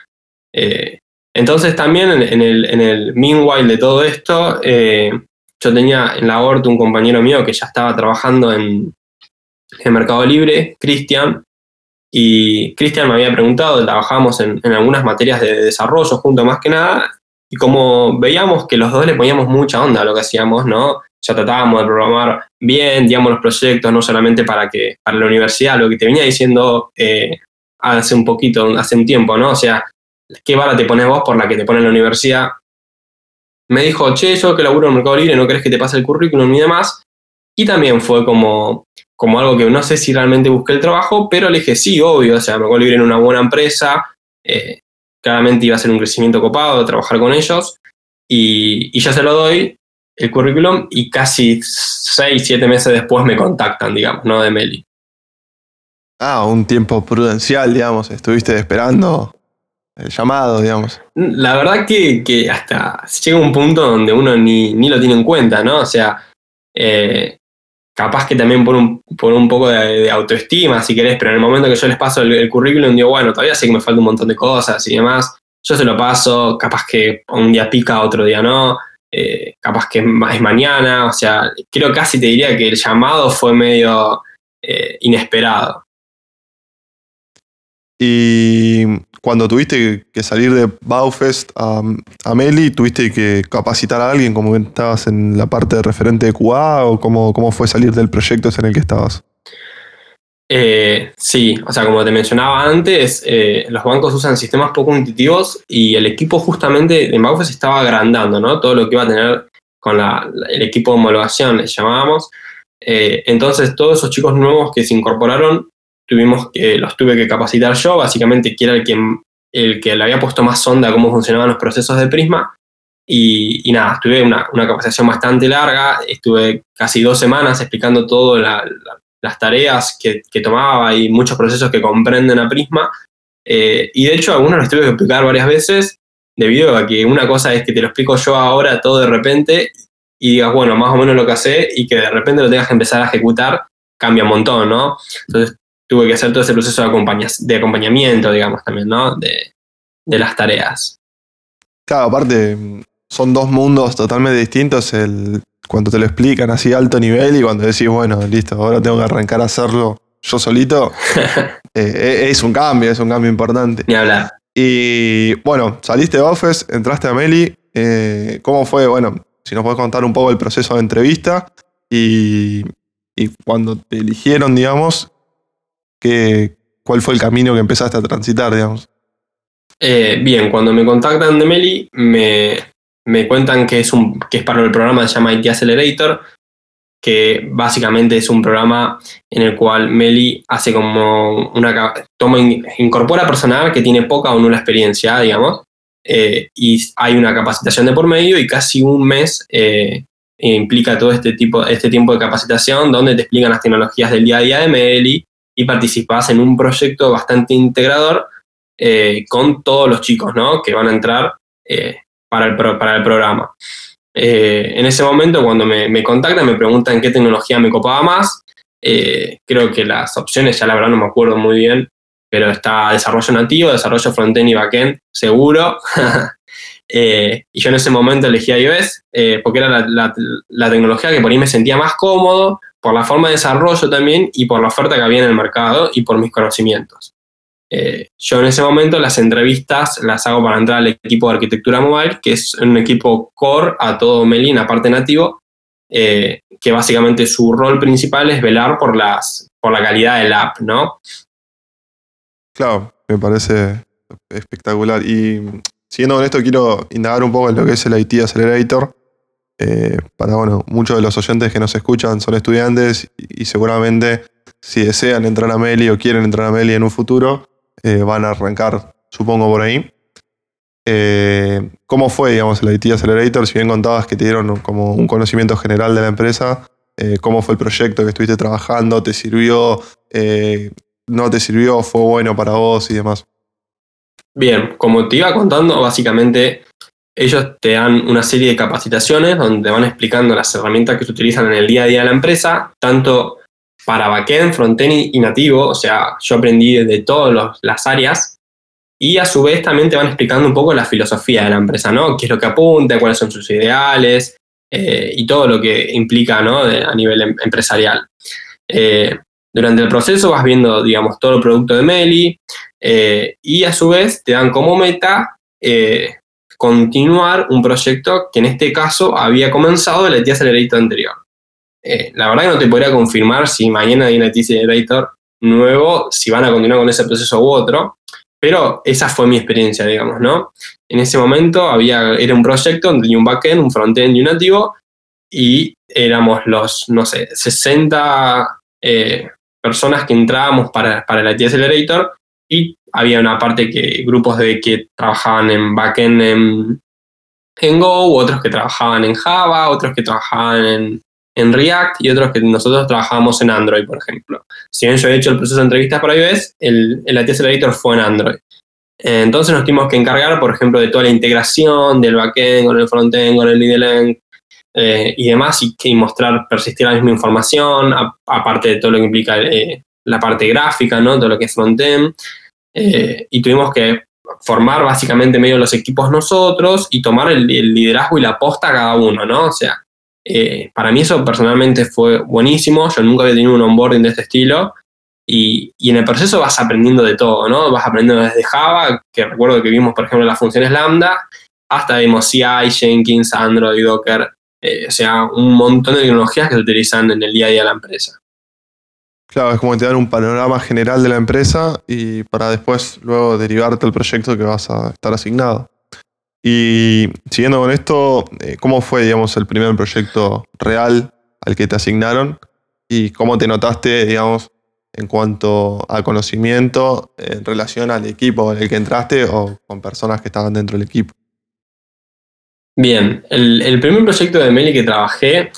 Entonces también en, el, en el meanwhile de todo esto, eh, yo tenía en la ORT un compañero mío que ya estaba trabajando en, en Mercado Libre, Cristian, y Cristian me había preguntado, trabajábamos en, en, algunas materias de desarrollo junto más que nada, y como veíamos que los dos le poníamos mucha onda a lo que hacíamos, ¿no? Ya tratábamos de programar bien, digamos, los proyectos, no solamente para, que, para la universidad, lo que te venía diciendo eh, hace un poquito, hace un tiempo, ¿no? O sea, ¿qué vara te pones vos por la que te pone la universidad? Me dijo, che, yo que laburo en Mercado Libre, ¿no crees que te pase el currículum y demás? Y también fue como, como algo que no sé si realmente busqué el trabajo, pero le dije, sí, obvio, o sea, Mercado Libre en una buena empresa, eh, claramente iba a ser un crecimiento copado, trabajar con ellos, y, y ya se lo doy, el currículum, y casi seis, siete meses después me contactan, digamos, ¿no? De Meli. Ah, un tiempo prudencial, digamos, estuviste esperando llamado, digamos. La verdad que, que hasta llega un punto donde uno ni, ni, lo tiene en cuenta, ¿no? O sea, eh, capaz que también por un, por un poco de, autoestima, si querés, pero en el momento que yo les paso el, el, currículum, digo, bueno, todavía sé que me falta un montón de cosas y demás, yo se lo paso, capaz que un día pica, otro día no, eh, capaz que es mañana, o sea, creo casi te diría que el llamado fue medio eh, inesperado. Y cuando tuviste que salir de Baufest a, a, Meli, ¿tuviste que capacitar a alguien como estabas en la parte de referente de QA o cómo, cómo fue salir del proyecto en el que estabas? Eh, sí, o sea, como te mencionaba antes, eh, los bancos usan sistemas poco intuitivos y el equipo justamente en Baufest estaba agrandando, ¿no? Todo lo que iba a tener con el equipo de homologación, le llamábamos. Eh, entonces, todos esos chicos nuevos que se incorporaron tuvimos que, los tuve que capacitar yo, básicamente que era el que, el que le había puesto más sonda a cómo funcionaban los procesos de Prisma. Y, nada, tuve una, una, capacitación bastante larga, estuve casi dos semanas explicando todas la, la, las tareas que, que, tomaba y muchos procesos que comprenden a Prisma. Eh, y de hecho, algunos los tuve que explicar varias veces, debido a que una cosa es que te lo explico yo ahora todo de repente y digas, bueno, más o menos lo que hace y que de repente lo tengas que empezar a ejecutar, cambia un montón, ¿no? Entonces, tuve que hacer todo ese proceso de, acompaña de acompañamiento, digamos, también, ¿no? De, de, las tareas. Claro, aparte, son dos mundos totalmente distintos, el, cuando te lo explican así a alto nivel y cuando decís, bueno, listo, ahora tengo que arrancar a hacerlo yo solito, [LAUGHS] eh, es un cambio, es un cambio importante. Ni hablar. Y bueno, saliste de Office, entraste a Meli, eh, ¿cómo fue? Bueno, si nos puedes contar un poco el proceso de entrevista y, y cuando te eligieron, digamos, ¿Qué, ¿Cuál fue el camino que empezaste a transitar, digamos? Eh, bien, cuando me contactan de Meli, me, me cuentan que es, un, que es para el programa que se llama IT Accelerator, que básicamente es un programa en el cual Meli hace como una toma, incorpora personal que tiene poca o nula experiencia, digamos, eh, y hay una capacitación de por medio y casi un mes eh, implica todo este tipo, este tiempo de capacitación donde te explican las tecnologías del día a día de Meli, y participás en un proyecto bastante integrador eh, con todos los chicos ¿no? que van a entrar eh, para, el para el programa. Eh, en ese momento, cuando me, contactan, me preguntan qué tecnología me copaba más. Creo que las opciones, ya la verdad no me acuerdo muy bien, pero está desarrollo nativo, desarrollo frontend y backend, seguro. [LAUGHS] Y yo en ese momento elegí iOS porque era la, la, la, tecnología que por ahí me sentía más cómodo, por la forma de desarrollo también y por la oferta que había en el mercado y por mis conocimientos. Eh, yo en ese momento las entrevistas las hago para entrar al equipo de arquitectura mobile, que es un equipo core a todo Melin, aparte nativo, que básicamente su rol principal es velar por, las, por la calidad del app, ¿no? Claro, me parece espectacular. Y Siguiendo con esto, quiero indagar un poco en lo que es el IT Accelerator. Eh, para, bueno, muchos de los oyentes que nos escuchan son estudiantes y, seguramente si desean entrar a Meli o quieren entrar a Meli en un futuro, eh, van a arrancar, supongo, por ahí. Eh, ¿Cómo fue, digamos, el IT Accelerator? Si bien contabas que te dieron como un conocimiento general de la empresa, ¿cómo fue el proyecto que estuviste trabajando? ¿Te sirvió? ¿No te sirvió? ¿Fue bueno para vos y demás? Bien, como te iba contando, básicamente ellos te dan una serie de capacitaciones donde te van explicando las herramientas que se utilizan en el día a día de la empresa, tanto para backend, frontend y nativo, o sea, yo aprendí de todas las áreas, y a su vez también te van explicando un poco la filosofía de la empresa, ¿no? ¿Qué es lo que apunta, cuáles son sus ideales eh, y todo lo que implica, ¿no? A nivel em empresarial. Eh, Durante el proceso vas viendo, digamos, todo el producto de Meli eh, y a su vez te dan como meta continuar un proyecto que en este caso había comenzado el IT Accelerator anterior. Eh, la verdad que no te podría confirmar si mañana hay un IT Accelerator nuevo, si van a continuar con ese proceso u otro, pero esa fue mi experiencia, digamos, ¿no? En ese momento había, era un proyecto donde tenía un backend, un frontend y un nativo, y éramos los, no sé, 60 eh, personas que entrábamos para, para el IT Accelerator y había una parte que grupos de que trabajaban en backend en, en Go, otros que trabajaban en Java, otros que trabajaban en, React y otros que nosotros trabajábamos en Android, por ejemplo. Si bien yo he hecho el proceso de entrevistas para iOS, el, el IT Accelerator fue en Android. Entonces nos tuvimos que encargar, por ejemplo, de toda la integración del backend con el frontend, con el IDLN eh, y demás, y, y, mostrar, persistir la misma información, aparte de todo lo que implica eh, la parte gráfica, ¿no? todo lo que es frontend. Eh, y tuvimos que formar básicamente medio los equipos nosotros y tomar el, liderazgo y la posta a cada uno, ¿no? O sea, eh, para mí eso personalmente fue buenísimo, yo nunca había tenido un onboarding de este estilo y, y, en el proceso vas aprendiendo de todo, ¿no? Vas aprendiendo desde Java, que recuerdo que vimos, por ejemplo, las funciones Lambda, hasta vimos CI, Jenkins, Android, Docker, eh, o sea, un montón de tecnologías que se utilizan en el día a día de la empresa. Claro, es como te dan un panorama general de la empresa y para después luego derivarte el proyecto que vas a estar asignado. Y siguiendo con esto, eh, ¿cómo fue, digamos, el primer proyecto real al que te asignaron? ¿Y cómo te notaste, digamos, en cuanto a conocimiento en relación al equipo en el que entraste o con personas que estaban dentro del equipo? Bien, el, el primer proyecto de Meli que trabajé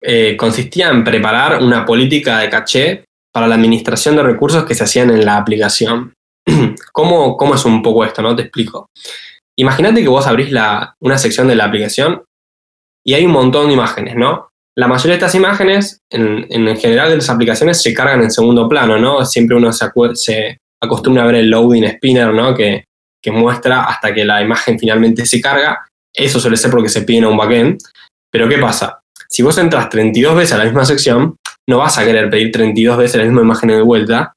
eh, consistía en preparar una política de caché para la administración de recursos que se hacían en la aplicación. [CLEARS THROAT] ¿Cómo, cómo es un poco esto? ¿no? Te explico. Imagínate que vos abrís la, una sección de la aplicación y hay un montón de imágenes, ¿no? La mayoría de estas imágenes, en, en general de las aplicaciones, se cargan en segundo plano, ¿no? Siempre uno se, se acostumbra a ver el loading spinner, ¿no? Que, que, muestra hasta que la imagen finalmente se carga. Eso suele ser porque se pide a un backend. Pero ¿qué pasa? Si vos entras 32 veces a la misma sección, no vas a querer pedir 32 veces la misma imagen de vuelta.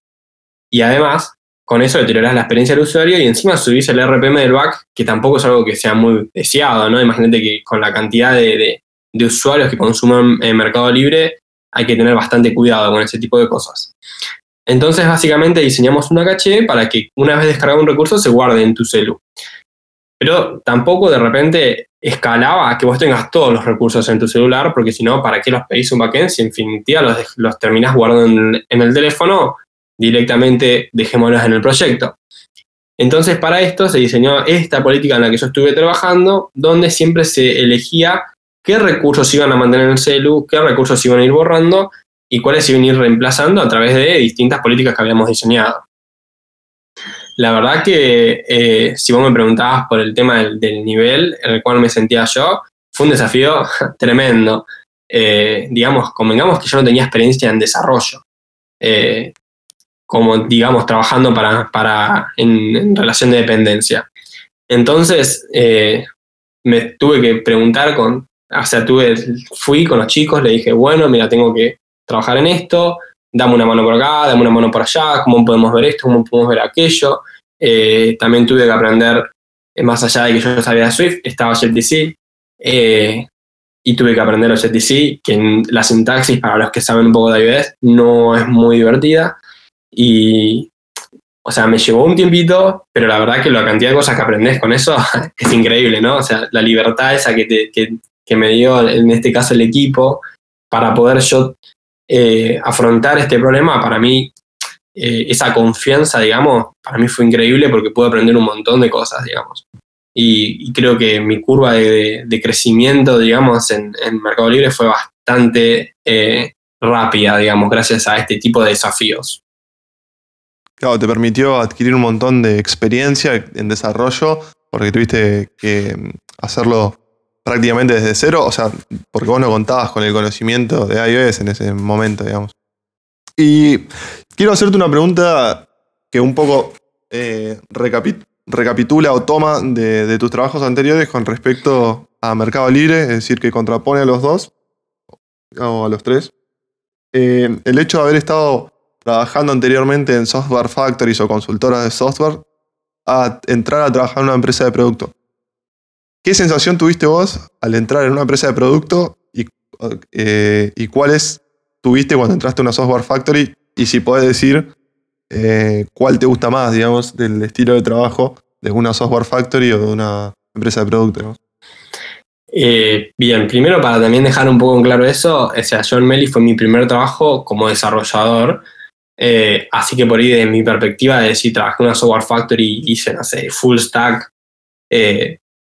Y además, con eso deteriorás la experiencia del usuario y encima subís el RPM del back, que tampoco es algo que sea muy deseado, ¿no? Imagínate que con la cantidad de, usuarios que consumen en Mercado Libre, hay que tener bastante cuidado con ese tipo de cosas. Entonces, básicamente diseñamos una caché para que una vez descargado un recurso se guarde en tu celu. Pero tampoco de repente escalaba a que vos tengas todos los recursos en tu celular, porque si no, ¿para qué los pedís un backend si en definitiva los, los terminás guardando en, el teléfono directamente dejémoslos en el proyecto. Entonces, para esto se diseñó esta política en la que yo estuve trabajando, donde siempre se elegía qué recursos iban a mantener en el celu, qué recursos iban a ir borrando y cuáles iban a ir reemplazando a través de distintas políticas que habíamos diseñado. La verdad que eh, si vos me preguntabas por el tema del, nivel en el cual me sentía yo, fue un desafío [LAUGHS] tremendo. Eh, digamos, convengamos que yo no tenía experiencia en desarrollo. Eh, como digamos trabajando para, para en, en, relación de dependencia. Entonces me tuve que preguntar con, o sea, tuve, fui con los chicos, le dije, bueno, mira, tengo que trabajar en esto, dame una mano por acá, dame una mano por allá, cómo podemos ver esto, cómo podemos ver aquello. Eh, también tuve que aprender, eh, más allá de que yo sabía Swift, estaba JTC, eh, y tuve que aprender JTC, que la sintaxis, para los que saben un poco de iOS, no es muy divertida. Y, o sea, me llevó un tiempito, pero la verdad que la cantidad de cosas que aprendes con eso [LAUGHS] es increíble, ¿no? O sea, la libertad esa que, te, que, que me dio, en este caso, el equipo, para poder yo eh, afrontar este problema, para mí, eh, esa confianza, digamos, para mí fue increíble porque pude aprender un montón de cosas, digamos. Y, creo que mi curva de, de crecimiento, digamos, en, en, Mercado Libre fue bastante eh, rápida, digamos, gracias a este tipo de desafíos. Claro, te permitió adquirir un montón de experiencia en desarrollo porque tuviste que mm, hacerlo prácticamente desde cero, o sea, porque vos no contabas con el conocimiento de iOS en ese momento, digamos. Y quiero hacerte una pregunta que un poco eh, recapit recapitula o toma de, tus trabajos anteriores con respecto a Mercado Libre, es decir, que contrapone a los dos, o a los tres. eh, el hecho de haber estado trabajando anteriormente en software factories o consultoras de software a entrar a trabajar en una empresa de producto. ¿Qué sensación tuviste vos al entrar en una empresa de producto y, eh, y cuáles tuviste cuando entraste a una software factory? Y si podés decir eh, cuál te gusta más, digamos, del estilo de trabajo de una software factory o de una empresa de producto. Eh, bien, primero para también dejar un poco en claro eso, o sea, John Melly fue mi primer trabajo como desarrollador, así que por ahí de mi perspectiva de decir, trabajé en una software factory y hice, no sé, full stack,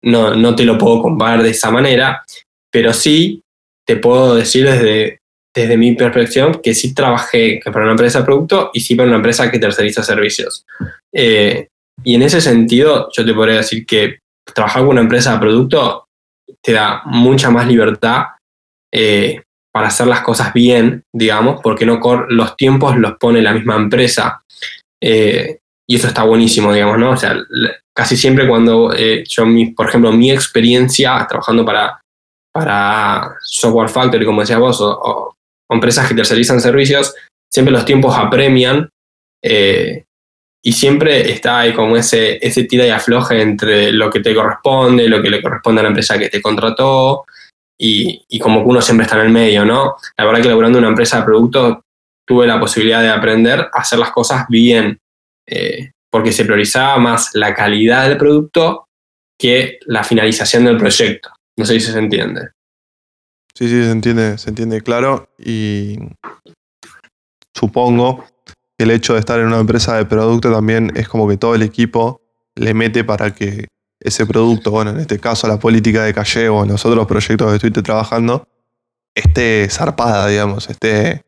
no, no te lo puedo comparar de esa manera, pero sí te puedo decir desde, desde mi perspectiva que sí trabajé para una empresa de producto y sí para una empresa que terceriza servicios. Eh, y en ese sentido, yo te podría decir que trabajar con una empresa de producto te da mucha más libertad eh, para hacer las cosas bien, digamos, porque no los tiempos los pone la misma empresa. Eh, y eso está buenísimo, digamos, ¿no? O sea, casi siempre cuando yo, por ejemplo, mi experiencia trabajando para, para Software Factory, como decías vos, o, empresas que tercerizan servicios, siempre los tiempos apremian eh, y siempre está ahí como ese, ese tira y afloje entre lo que te corresponde, lo que le corresponde a la empresa que te contrató y, como que uno siempre está en el medio, ¿no? La verdad que laburando en una empresa de producto tuve la posibilidad de aprender a hacer las cosas bien. Eh, porque se priorizaba más la calidad del producto que la finalización del proyecto. No sé si se entiende. Sí, sí, se entiende, se entiende claro. Y supongo que el hecho de estar en una empresa de producto también es como que todo el equipo le mete para que ese producto, bueno, en este caso la política de calle o en los otros proyectos que estuviste trabajando, esté zarpada, digamos, esté,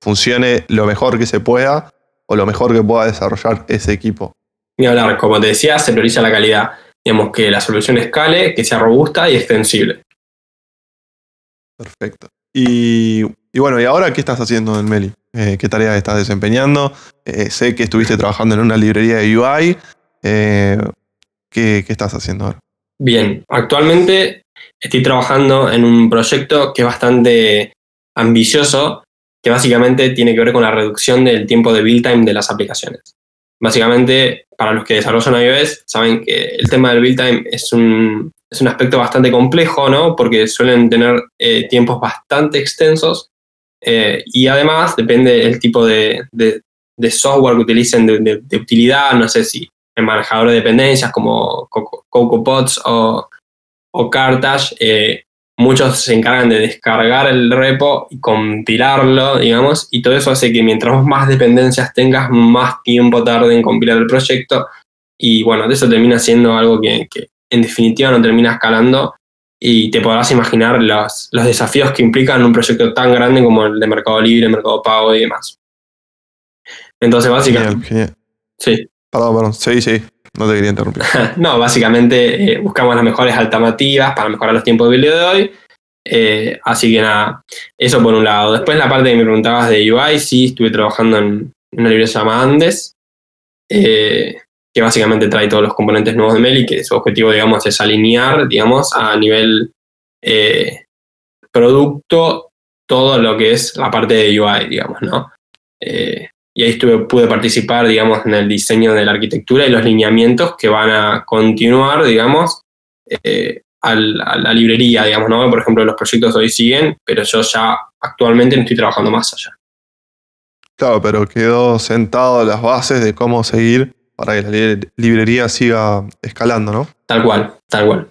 funcione lo mejor que se pueda o lo mejor que pueda desarrollar ese equipo. Ni hablar, como te decía, se prioriza la calidad. Digamos que la solución escale, que sea robusta y extensible. Perfecto. Y, bueno, ¿y ahora qué estás haciendo en Meli? Eh, ¿Qué tareas estás desempeñando? Eh, sé que estuviste trabajando en una librería de UI. Eh, ¿qué, ¿Qué estás haciendo ahora? Bien, actualmente estoy trabajando en un proyecto que es bastante ambicioso que básicamente tiene que ver con la reducción del tiempo de build time de las aplicaciones. Básicamente, para los que desarrollan iOS, saben que el tema del build time es un, es un aspecto bastante complejo, ¿no? Porque suelen tener eh, tiempos bastante extensos eh, y además depende del tipo de, software que utilicen de, utilidad, no sé si el manejador de dependencias como CocoaPods o, Cartage, eh, muchos se encargan de descargar el repo y compilarlo, digamos, y todo eso hace que mientras más dependencias tengas, más tiempo tarde en compilar el proyecto. Y bueno, de eso termina siendo algo que, en definitiva no termina escalando y te podrás imaginar los, los desafíos que implican un proyecto tan grande como el de Mercado Libre, Mercado Pago y demás. Entonces, básicamente... Sí. Perdón, perdón. Sí, sí. No te quería interrumpir. [LAUGHS] no, básicamente eh, buscamos las mejores alternativas para mejorar los tiempos de video de hoy. Eh, así que nada, eso por un lado. Después la parte que me preguntabas de UI, sí, estuve trabajando en una librería llamada Andes, eh, que básicamente trae todos los componentes nuevos de Meli, que su objetivo, digamos, es alinear, digamos, a nivel producto todo lo que es la parte de UI, digamos, ¿no? y ahí pude participar, digamos, en el diseño de la arquitectura y los lineamientos que van a continuar, digamos, eh, a, la, librería, digamos, ¿no? Por ejemplo, los proyectos hoy siguen, pero yo ya actualmente no estoy trabajando más allá. Claro, pero quedó sentado las bases de cómo seguir para que la librería siga escalando, ¿no? Tal cual, tal cual.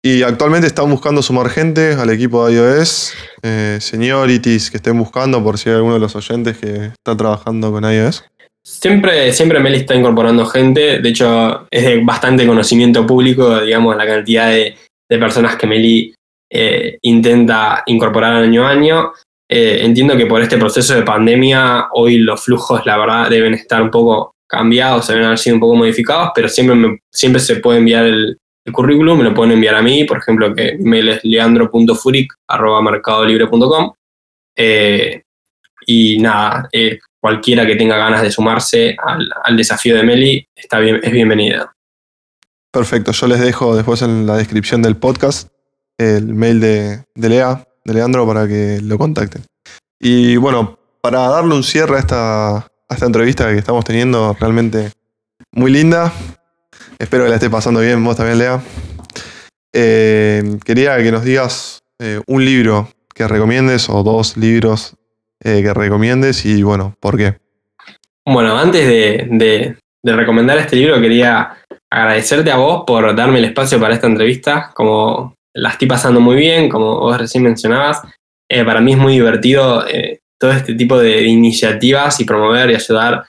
Y actualmente están buscando sumar gente al equipo de iOS, eh, seniorities que estén buscando por si hay alguno de los oyentes que está trabajando con iOS. Siempre, siempre Meli está incorporando gente, de hecho es de bastante conocimiento público, digamos, la cantidad de, personas que Meli eh, intenta incorporar año a año. Eh, entiendo que por este proceso de pandemia hoy los flujos, la verdad, deben estar un poco cambiados, deben haber sido un poco modificados, pero siempre, siempre se puede enviar el, currículum, me lo pueden enviar a mí, por ejemplo, que mi mail es leandro.furic.mercadolibre.com. Eh, y nada, eh, cualquiera que tenga ganas de sumarse al, desafío de Meli está bien, es bienvenida. Perfecto, yo les dejo después en la descripción del podcast el mail de, Lea, de Leandro, para que lo contacten. Y bueno, para darle un cierre a esta, esta entrevista que estamos teniendo, realmente muy linda. Espero que la esté pasando bien, vos también, Lea. Eh, quería que nos digas eh, un libro que recomiendes o dos libros eh, que recomiendes y bueno, ¿por qué? Bueno, antes de, de, de, recomendar este libro, quería agradecerte a vos por darme el espacio para esta entrevista. Como la estoy pasando muy bien, como vos recién mencionabas, para mí es muy divertido todo este tipo de iniciativas y promover y ayudar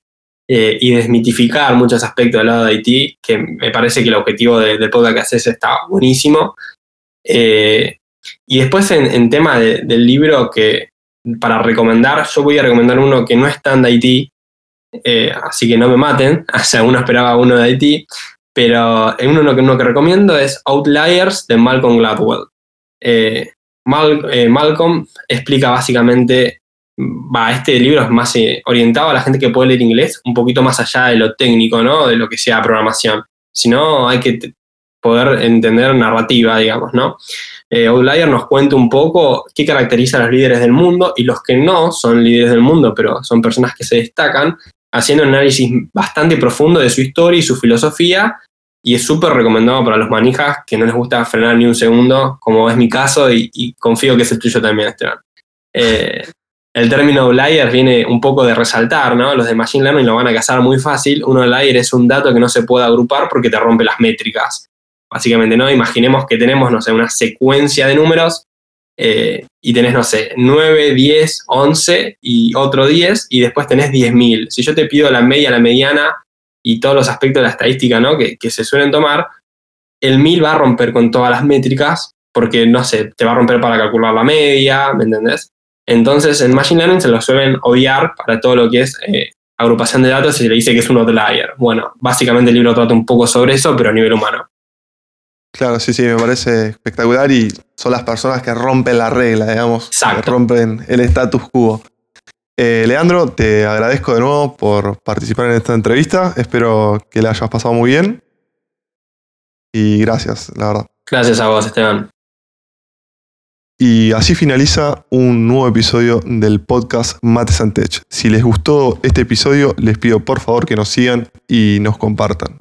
eh, y desmitificar muchos aspectos del lado de Haití, que me parece que el objetivo de, del podcast que haces está buenísimo. y después en, tema de, del libro que para recomendar, yo voy a recomendar uno que no es tan de Haití, así que no me maten, [LAUGHS] o sea, uno esperaba uno de Haití, pero uno que, uno que recomiendo es Outliers de Malcolm Gladwell. Eh, Mal, eh, Malcolm explica básicamente, va, este libro es más eh, orientado a la gente que puede leer inglés, un poquito más allá de lo técnico, ¿no? De lo que sea programación. Si no, hay que poder entender narrativa, digamos, ¿no? Eh, Outlier nos cuenta un poco qué caracteriza a los líderes del mundo y los que no son líderes del mundo, pero son personas que se destacan, haciendo un análisis bastante profundo de su historia y su filosofía, y es súper recomendado para los manijas que no les gusta frenar ni un segundo, como es mi caso, y, confío que es el tuyo también, Esteban. Eh, el término outlier viene un poco de resaltar, ¿no? Los de Machine Learning lo van a cazar muy fácil. Un outlier es un dato que no se puede agrupar porque te rompe las métricas. Básicamente, ¿no? Imaginemos que tenemos, no sé, una secuencia de números eh, y tenés, no sé, 9, 10, 11 y otro 10 y después tenés 10.000. Si yo te pido la media, la mediana y todos los aspectos de la estadística ¿no? que, que se suelen tomar, el 1000 va a romper con todas las métricas porque, no sé, te va a romper para calcular la media, ¿me entendés? Entonces, en Machine Learning se lo suelen obviar para todo lo que es eh, agrupación de datos y se le dice que es un outlier. Bueno, básicamente el libro trata un poco sobre eso, pero a nivel humano. Claro, sí, sí, me parece espectacular y son las personas que rompen la regla, digamos, que rompen el status quo. Eh, Leandro, te agradezco de nuevo por participar en esta entrevista. Espero que la hayas pasado muy bien. Y gracias, la verdad. Gracias a vos, Esteban. Y así finaliza un nuevo episodio del podcast Mates and Tech. Si les gustó este episodio, les pido por favor que nos sigan y nos compartan.